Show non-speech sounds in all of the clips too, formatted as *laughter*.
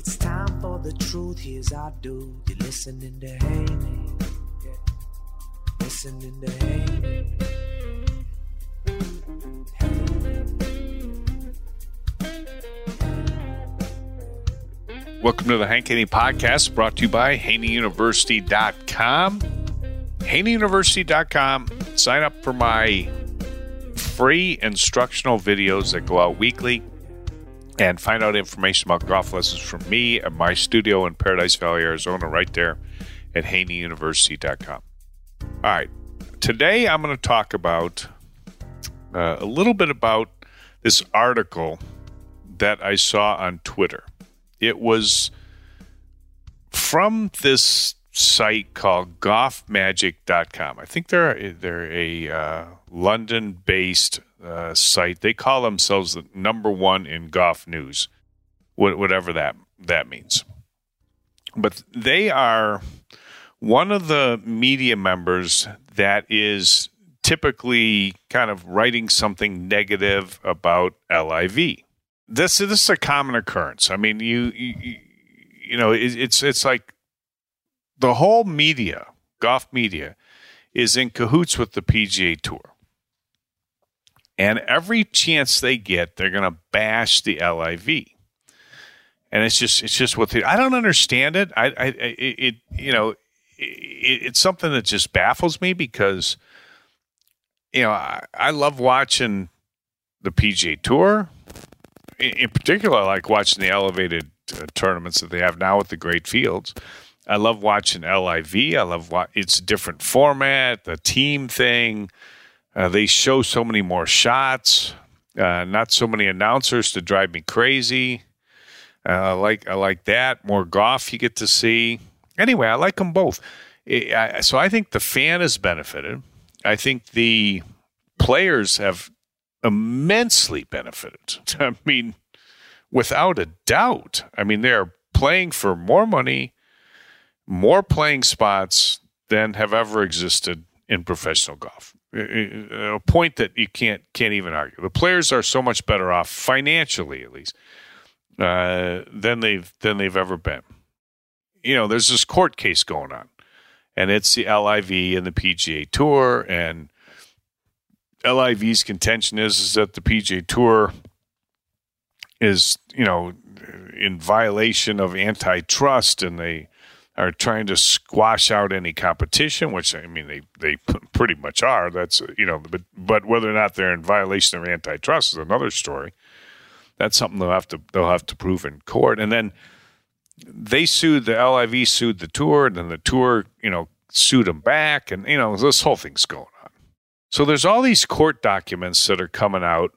It's time for the truth. Here's our dude. You're listening to Haney. Yeah. Listening to Haney. Welcome to the Hank Haney Podcast, brought to you by HaneyUniversity.com. HaneyUniversity.com. Sign up for my free instructional videos that go out weekly and find out information about golf lessons from me at my studio in Paradise Valley, Arizona, right there at HaneyUniversity.com. All right. Today I'm going to talk about uh, a little bit about this article that I saw on Twitter. It was from this site called golfmagic.com. I think they're they're a uh, London-based uh, site. They call themselves the number one in golf news, whatever that that means. But they are one of the media members that is typically kind of writing something negative about LIV this this is a common occurrence. I mean, you you, you know, it, it's it's like the whole media, golf media, is in cahoots with the PGA Tour, and every chance they get, they're going to bash the LIV, and it's just it's just what they, I don't understand it. I I it, you know it, it's something that just baffles me because you know I, I love watching the PGA Tour in particular, I like watching the elevated uh, tournaments that they have now with the great fields. I love watching LIV. I love what it's a different format, the team thing. Uh, they show so many more shots, uh, not so many announcers to drive me crazy. Uh, I like I like that more golf you get to see. Anyway, I like them both. It, I, so I think the fan has benefited. I think the players have immensely benefited. *laughs* I mean, without a doubt. I mean, they're playing for more money, more playing spots than have ever existed in professional golf. A point that you can't can't even argue. The players are so much better off financially, at least, uh, than they've than they've ever been. You know, there's this court case going on, and it's the LIV and the PGA Tour, and LIV's contention is, is that the PGA Tour is, you know, in violation of antitrust and they are trying to squash out any competition, which I mean they they pretty much are. That's you know, but but whether or not they're in violation of antitrust is another story. That's something they'll have to they'll have to prove in court. And then they sued the LIV sued the tour, and then the tour you know sued them back, and you know this whole thing's going on. so there's all these court documents that are coming out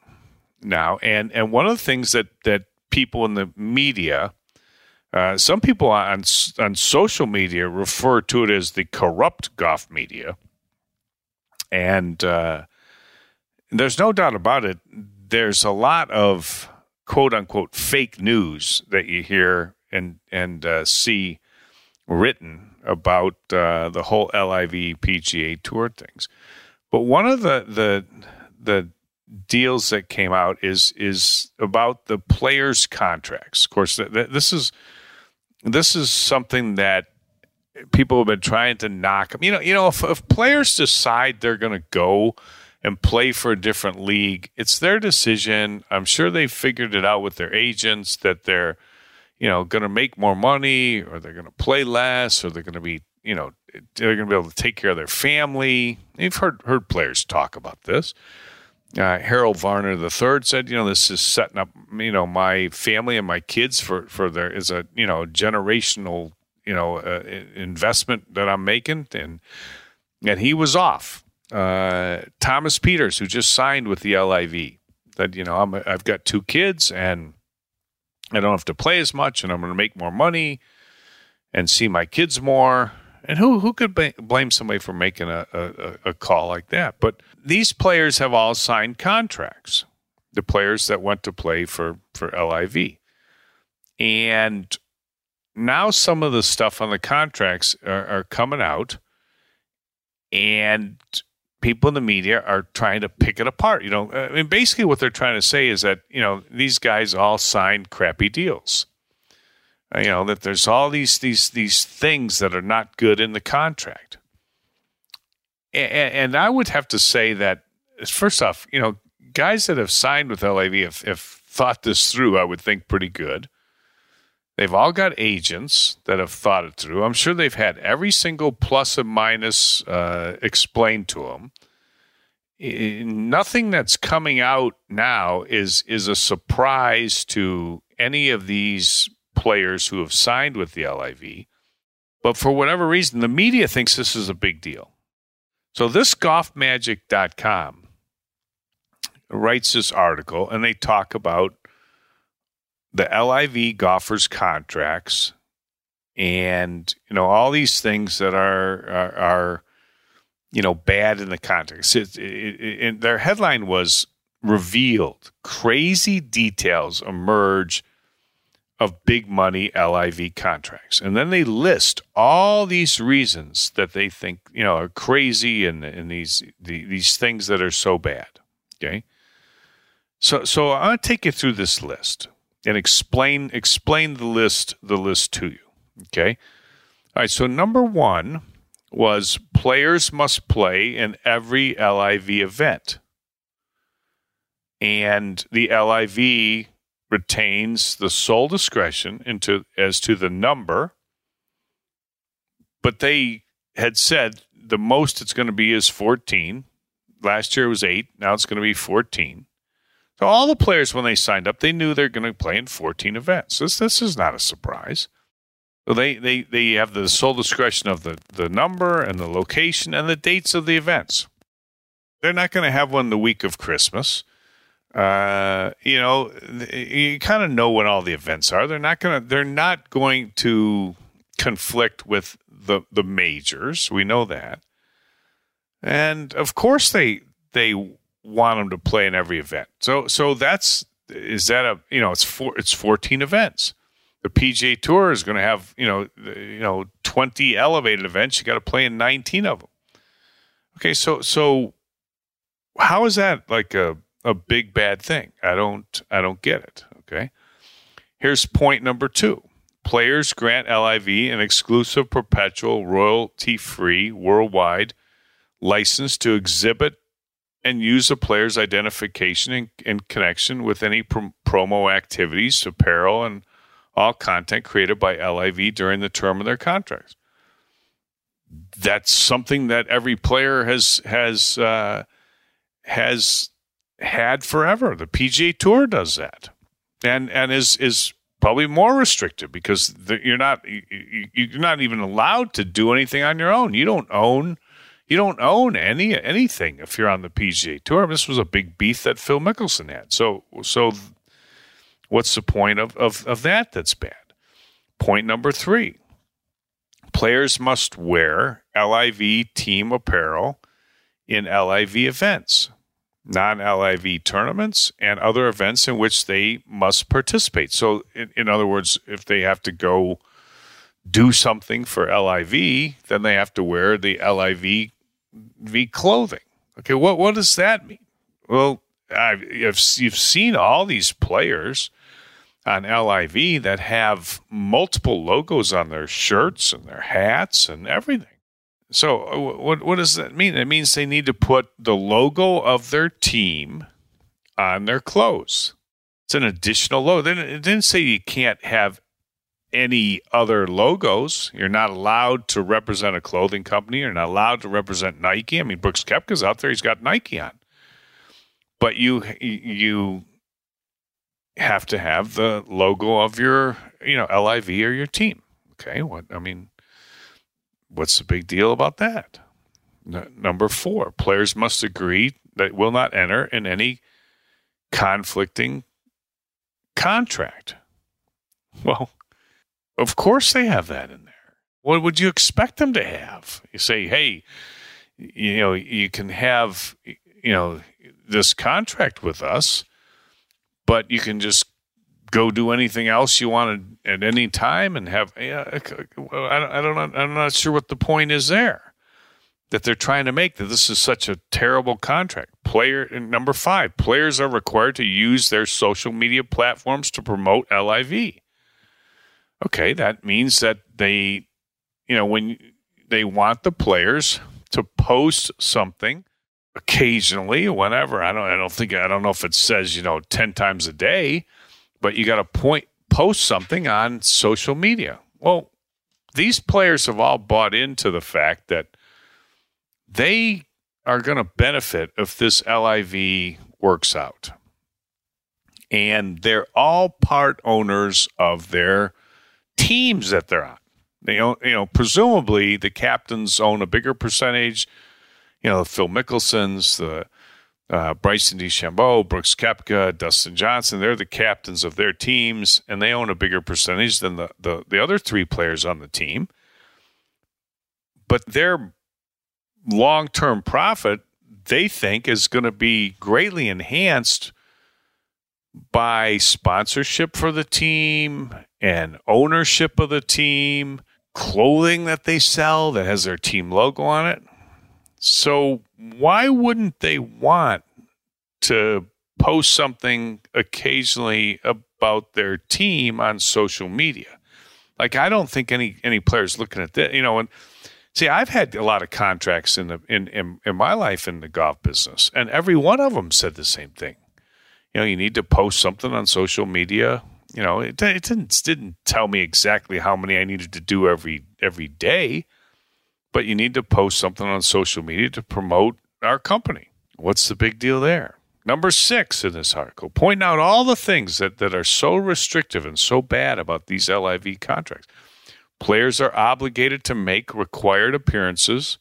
now, and and one of the things that that people in the media, uh, some people on on social media refer to it as the corrupt golf media, and uh, there's no doubt about it. There's a lot of quote unquote fake news that you hear and and uh, see written about uh, the whole LIV PGA Tour things. But one of the the the deals that came out is is about the players' contracts. Of course, th- th- this is this is something that people have been trying to knock. You know, you know, if, if players decide they're going to go and play for a different league, it's their decision. I'm sure they figured it out with their agents that they're, you know, going to make more money or they're going to play less or they're going to be, you know, they're going to be able to take care of their family. You've heard heard players talk about this. Uh, Harold Varner III said, you know, this is setting up, you know, my family and my kids for for there is a you know generational you know uh, investment that I'm making, and and he was off. Uh, Thomas Pieters, who just signed with the LIV, that you know I'm I've got two kids and I don't have to play as much, and I'm going to make more money and see my kids more. And who who could blame somebody for making a, a, a call like that? But these players have all signed contracts. The players that went to play for for LIV, and now some of the stuff on the contracts are, are coming out, and people in the media are trying to pick it apart. You know, I mean, basically what they're trying to say is that you know these guys all signed crappy deals. Uh, you know that there's all these these these things that are not good in the contract, and, and I would have to say that first off, you know, guys that have signed with LIV have, thought this through. I would think pretty good. They've all got agents that have thought it through. I'm sure they've had every single plus and minus uh, explained to them. Nothing that's coming out now is is a surprise to any of these players who have signed with the LIV. But for whatever reason, the media thinks this is a big deal. So this golfmagic.com writes this article and they talk about the LIV golfers contracts and you know all these things that are are, are you know bad in the context. It, it, it, their headline was revealed crazy details emerge of big money LIV contracts. And then they list all these reasons that they think, you know, are crazy and, and these the, these things that are so bad. Okay. So so I'm gonna take you through this list and explain explain the list the list to you. Okay. All right. So number one was players must play in every LIV event, and the LIV retains the sole discretion into as to the number. But they had said the most it's going to be is 14. Last year it was eight. Now it's going to be 14. So all the players, when they signed up, they knew they're going to play in 14 events. This this is not a surprise. So they, they, they have the sole discretion of the, the number and the location and the dates of the events. They're not going to have one the week of Christmas. Uh, you know, you kind of know when all the events are. They're not to they're not going to conflict with the the majors. We know that. And of course they they want them to play in every event. So so that's is that a you know it's four it's 14 events. The PGA Tour is going to have you know you know 20 elevated events. You got to play in 19 of them. Okay, so so how is that like a a big bad thing? I don't I don't get it. Okay. Here's point number 2. Players grant LIV an exclusive perpetual royalty free worldwide license to exhibit and use the player's identification in, in connection with any promo activities, apparel, and all content created by LIV during the term of their contracts. That's something that every player has has uh, has had forever. The PGA Tour does that, and and is is probably more restrictive because the, you're not you, you're not even allowed to do anything on your own. You don't own you don't own any anything if you're on the PGA Tour. This was a big beef that Phil Mickelson had. So so what's the point of, of, of that that's bad? Point number three. Players must wear LIV team apparel in LIV events, non LIV tournaments, and other events in which they must participate. So, in, in other words, if they have to go do something for LIV, then they have to wear the LIV v clothing. Okay, what what does that mean? Well, I've, you've seen all these players on LIV that have multiple logos on their shirts and their hats and everything. So uh, what what does that mean? It means they need to put the logo of their team on their clothes. It's an additional logo. Then it didn't say you can't have any other logos. You're not allowed to represent a clothing company. You're not allowed to represent Nike. I mean, Brooks Koepka's out there; he's got Nike on. But you you have to have the logo of your you know LIV or your team. Okay, what I mean, what's the big deal about that? N- number four, players must agree that will not enter in any conflicting contract. Well, of course they have that in there. What would you expect them to have? You say, hey, you know, you can have, you know, this contract with us, but you can just go do anything else you want at any time and have. Yeah, I don't. I'm not sure what the point is there that they're trying to make. That this is such a terrible contract. Player number five: players are required to use their social media platforms to promote LIV. Okay, that means that they, you know, when they want the players to post something occasionally, whenever. I don't I don't think I don't know if it says, you know, 10 times a day, but you got to point post something on social media. Well, these players have all bought into the fact that they are going to benefit if this LIV works out. And they're all part owners of their teams that they're on. They own, you know, presumably the captains own a bigger percentage. You know, Phil Mickelson's, the uh, Bryson DeChambeau, Brooks Koepka, Dustin Johnson. They're the captains of their teams, and they own a bigger percentage than the, the, the other three players on the team. But their long term profit, they think, is going to be greatly enhanced by sponsorship for the team and ownership of the team, clothing that they sell that has their team logo on it. So, why wouldn't they want to post something occasionally about their team on social media? Like, I don't think any any players looking at that, you know, and see, I've had a lot of contracts in the in, in in my life in the golf business, and every one of them said the same thing you know, you need to post something on social media. You know, it, it didn't didn't tell me exactly how many I needed to do every every day, but you need to post something on social media to promote our company. What's the big deal there? Number six in this article, point out all the things that, that are so restrictive and so bad about these LIV contracts. Players are obligated to make required appearances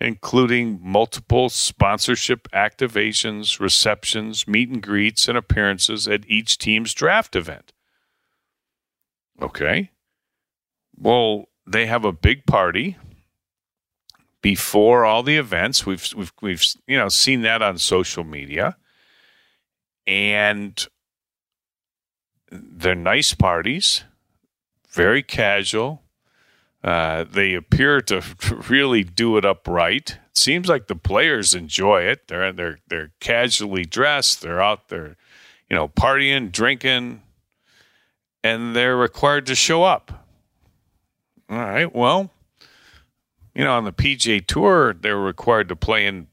including multiple sponsorship activations, receptions, meet and greets, and appearances at each team's draft event. Okay. Well, they have a big party before all the events. We've we've we've you know seen that on social media, and they're nice parties, very casual. Uh, they appear to *laughs* really do it upright. It seems like the players enjoy it. They're they're they're casually dressed. They're out there, you know, partying, drinking, and they're required to show up. All right. Well, you know, on the PGA Tour, they're required to play in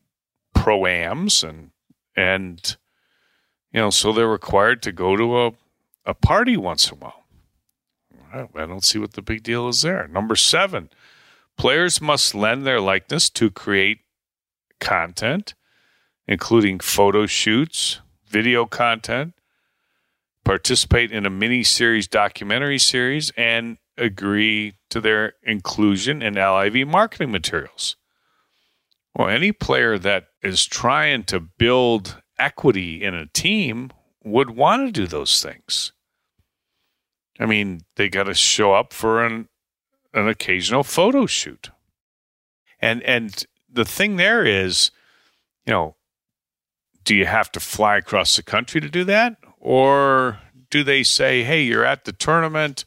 proams and and you know, so they're required to go to a a party once in a while. I don't see what the big deal is there. Number seven, players must lend their likeness to create content, including photo shoots, video content, participate in a mini series documentary series, and agree to their inclusion in LIV marketing materials. Well, any player that is trying to build equity in a team would want to do those things. I mean, they got to show up for an an occasional photo shoot. And and the thing there is, you know, do you have to fly across the country to do that or do they say, "Hey, you're at the tournament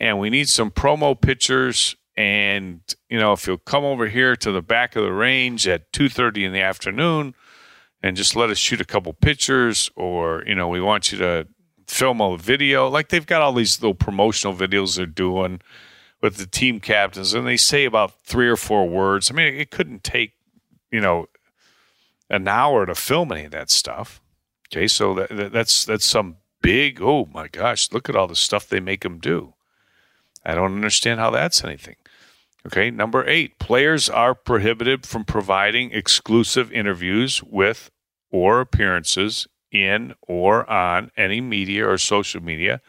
and we need some promo pictures and, you know, if you'll come over here to the back of the range at 2:30 in the afternoon and just let us shoot a couple pictures or, you know, we want you to film a video. Like they've got all these little promotional videos they're doing with the team captains, and they say about three or four words. I mean, it couldn't take, you know, an hour to film any of that stuff. Okay, so that, that's that's some big. Oh my gosh, look at all the stuff they make them do. I don't understand how that's anything. Okay, number eight, players are prohibited from providing exclusive interviews with or appearances in or on any media or social media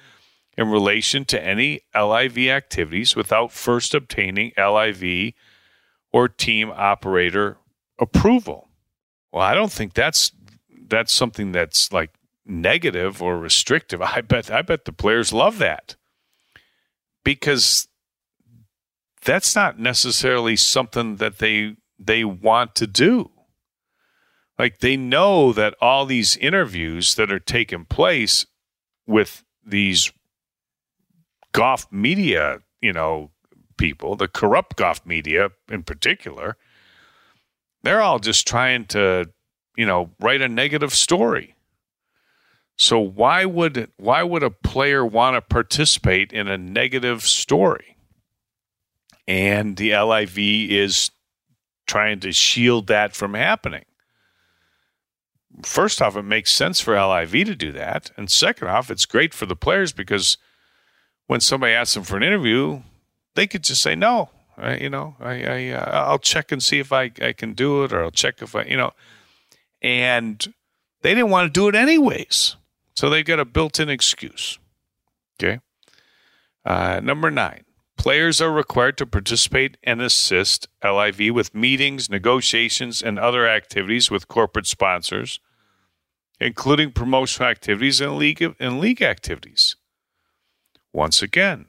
in relation to any LIV activities without first obtaining LIV or team operator approval. Well, I don't think that's that's something that's like negative or restrictive. *laughs* I bet I bet the players love that. Because that's not necessarily something that they they want to do. Like they know that all these interviews that are taking place with these golf media, you know, people, the corrupt golf media in particular, they're all just trying to, you know, write a negative story. So why would why would a player want to participate in a negative story? And the LIV is trying to shield that from happening. First off, it makes sense for LIV to do that, and second off, it's great for the players because when somebody asks them for an interview, they could just say no. I, you know, I, I uh, I'll check and see if I, I can do it, or I'll check if I, you know, and they didn't want to do it anyways, so they've got a built-in excuse. Okay. Uh, number nine, players are required to participate and assist LIV with meetings, negotiations, and other activities with corporate sponsors, including promotional activities and league and league activities. Once again,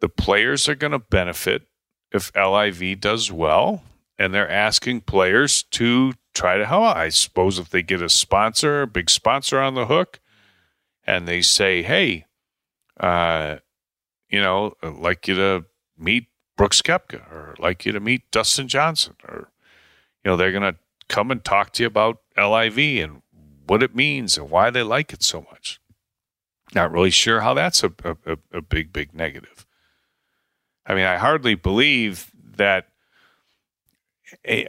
the players are going to benefit if LIV does well, and they're asking players to try to help. I suppose if they get a sponsor, a big sponsor on the hook, and they say, "Hey, uh, you know, I'd like you to meet Brooks Koepka, or like you to meet Dustin Johnson, or you know, they're going to come and talk to you about LIV and what it means and why they like it so much." Not really sure how that's a, a, a big, big negative. I mean, I hardly believe that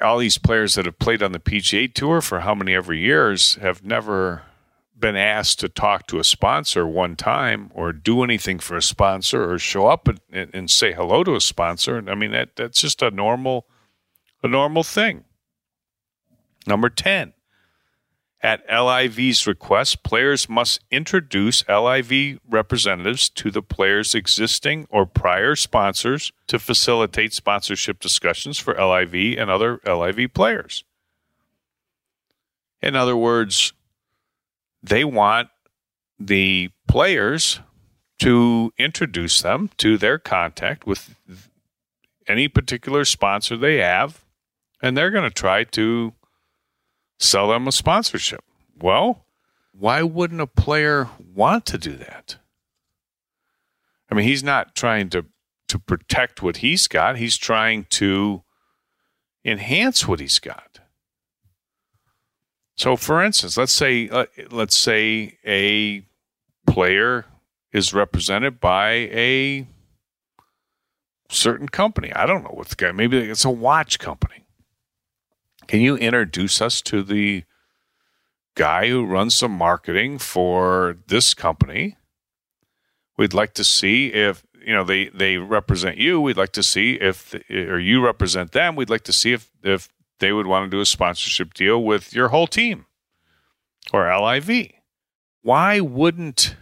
all these players that have played on the PGA Tour for how many ever years have never been asked to talk to a sponsor one time or do anything for a sponsor or show up and, and say hello to a sponsor. I mean, that that's just a normal a normal thing. Number 10, at LIV's request, players must introduce LIV representatives to the player's existing or prior sponsors to facilitate sponsorship discussions for LIV and other LIV players. In other words, they want the players to introduce them to their contact with any particular sponsor they have, and they're going to try to sell them a sponsorship. Well, why wouldn't a player want to do that? I mean, he's not trying to to protect what he's got. He's trying to enhance what he's got. So, for instance, let's say uh, let's say a player is represented by a certain company. I don't know what the guy. Maybe it's a watch company. Can you introduce us to the guy who runs some marketing for this company? We'd like to see if you know they they represent you. We'd like to see if or you represent them. We'd like to see if if they would want to do a sponsorship deal with your whole team or LIV. Why wouldn't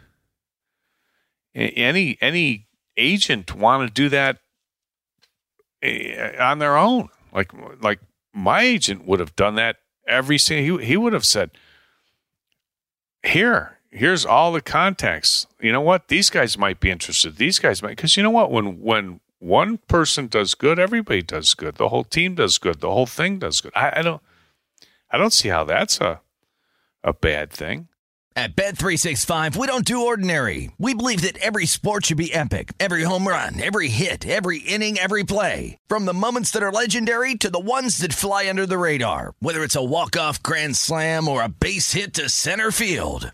any any agent want to do that eh, on their own? Like like my agent would have done that every single he, he would have said here here's all the contacts you know what these guys might be interested these guys might because you know what when when one person does good everybody does good the whole team does good the whole thing does good i, I don't i don't see how that's a a bad thing at Bet365, we don't do ordinary. We believe that every sport should be epic. Every home run, every hit, every inning, every play. From the moments that are legendary to the ones that fly under the radar. Whether it's a walk-off grand slam or a base hit to center field.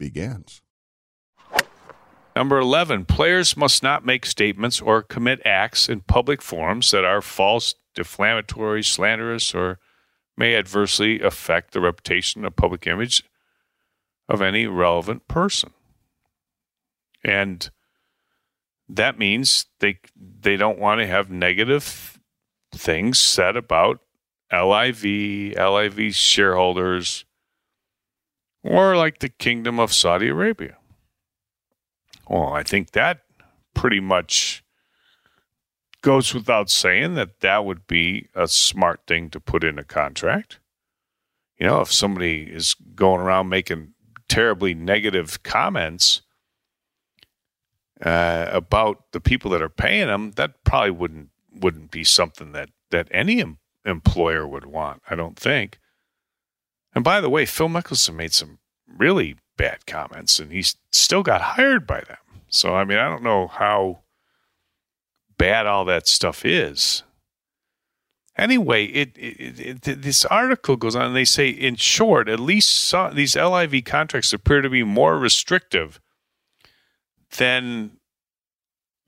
begins. Number 11, players must not make statements or commit acts in public forums that are false, defamatory, slanderous, or may adversely affect the reputation or public image of any relevant person. And that means they they don't want to have negative things said about LIV, LIV shareholders, or like the Kingdom of Saudi Arabia. Well, I think that pretty much goes without saying that that would be a smart thing to put in a contract. You know, if somebody is going around making terribly negative comments uh, about the people that are paying them, that probably wouldn't wouldn't be something that that any em- employer would want. I don't think. And by the way, Phil Mickelson made some really bad comments, and he still got hired by them. So I mean, I don't know how bad all that stuff is. Anyway, it, it, it, this article goes on, and they say, in short, at least some, these LIV contracts appear to be more restrictive than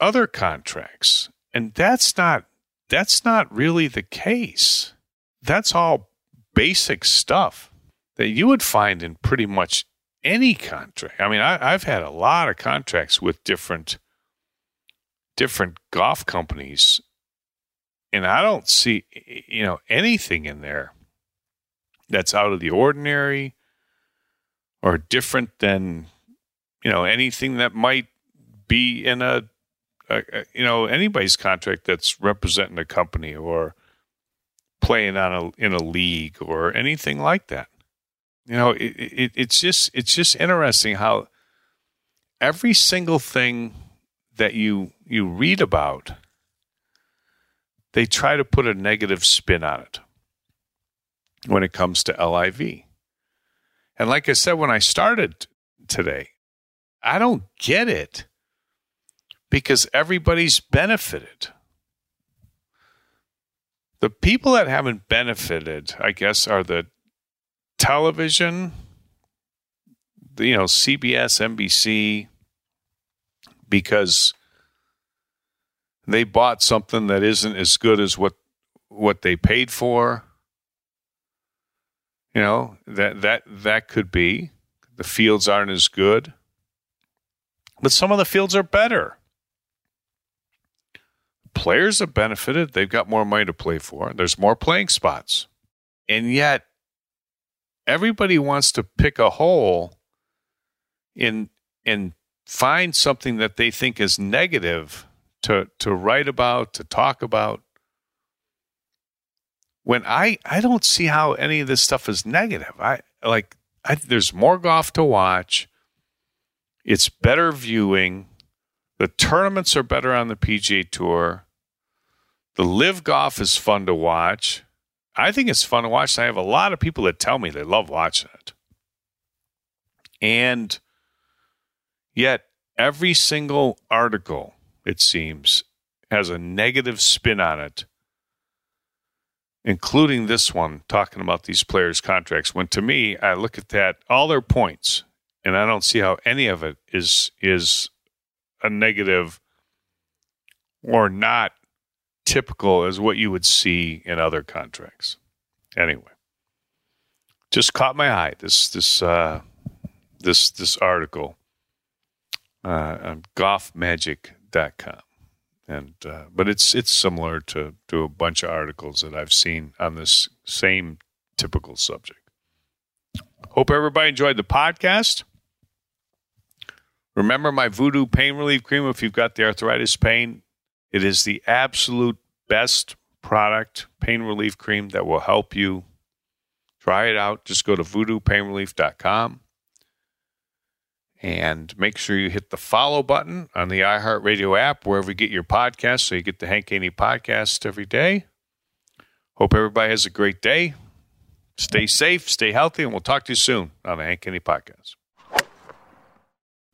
other contracts, and that's not that's not really the case. That's all basic stuff that you would find in pretty much any contract. I mean, I, I've had a lot of contracts with different different golf companies and I don't see you know anything in there that's out of the ordinary or different than you know anything that might be in a, a, a you know anybody's contract that's representing a company or playing on a in a league or anything like that. You know, it, it, it's just it's just interesting how every single thing that you you read about, they try to put a negative spin on it when it comes to LIV. And like I said when I started today, I don't get it because everybody's benefited. The people that haven't benefited, I guess, are the television, you know, CBS, NBC, because they bought something that isn't as good as what what they paid for. You know, that that that could be. The fields aren't as good. But some of the fields are better. Players have benefited. They've got more money to play for. There's more playing spots. And yet, everybody wants to pick a hole in and find something that they think is negative to to write about, to talk about. When I I don't see how any of this stuff is negative. I like I, there's more golf to watch. It's better viewing. The tournaments are better on the PGA Tour. The LIV golf is fun to watch. I think it's fun to watch. I have a lot of people that tell me they love watching it. And yet, every single article, it seems, has a negative spin on it, including this one talking about these players' contracts. When to me, I look at that, all their points, and I don't see how any of it is is a negative or not typical as what you would see in other contracts. Anyway, just caught my eye this this uh, this this article uh, on golfmagic.com. And uh, but it's it's similar to to a bunch of articles that I've seen on this same typical subject. Hope everybody enjoyed the podcast. Remember my Voodoo pain relief cream if you've got the arthritis pain. It is the absolute best product, pain relief cream that will help you. Try it out. Just go to voodoopainrelief.com and make sure you hit the follow button on the iHeartRadio app wherever you get your podcasts so you get the Hank Haney podcast every day. Hope everybody has a great day. Stay safe, stay healthy, and we'll talk to you soon on the Hank Haney podcast.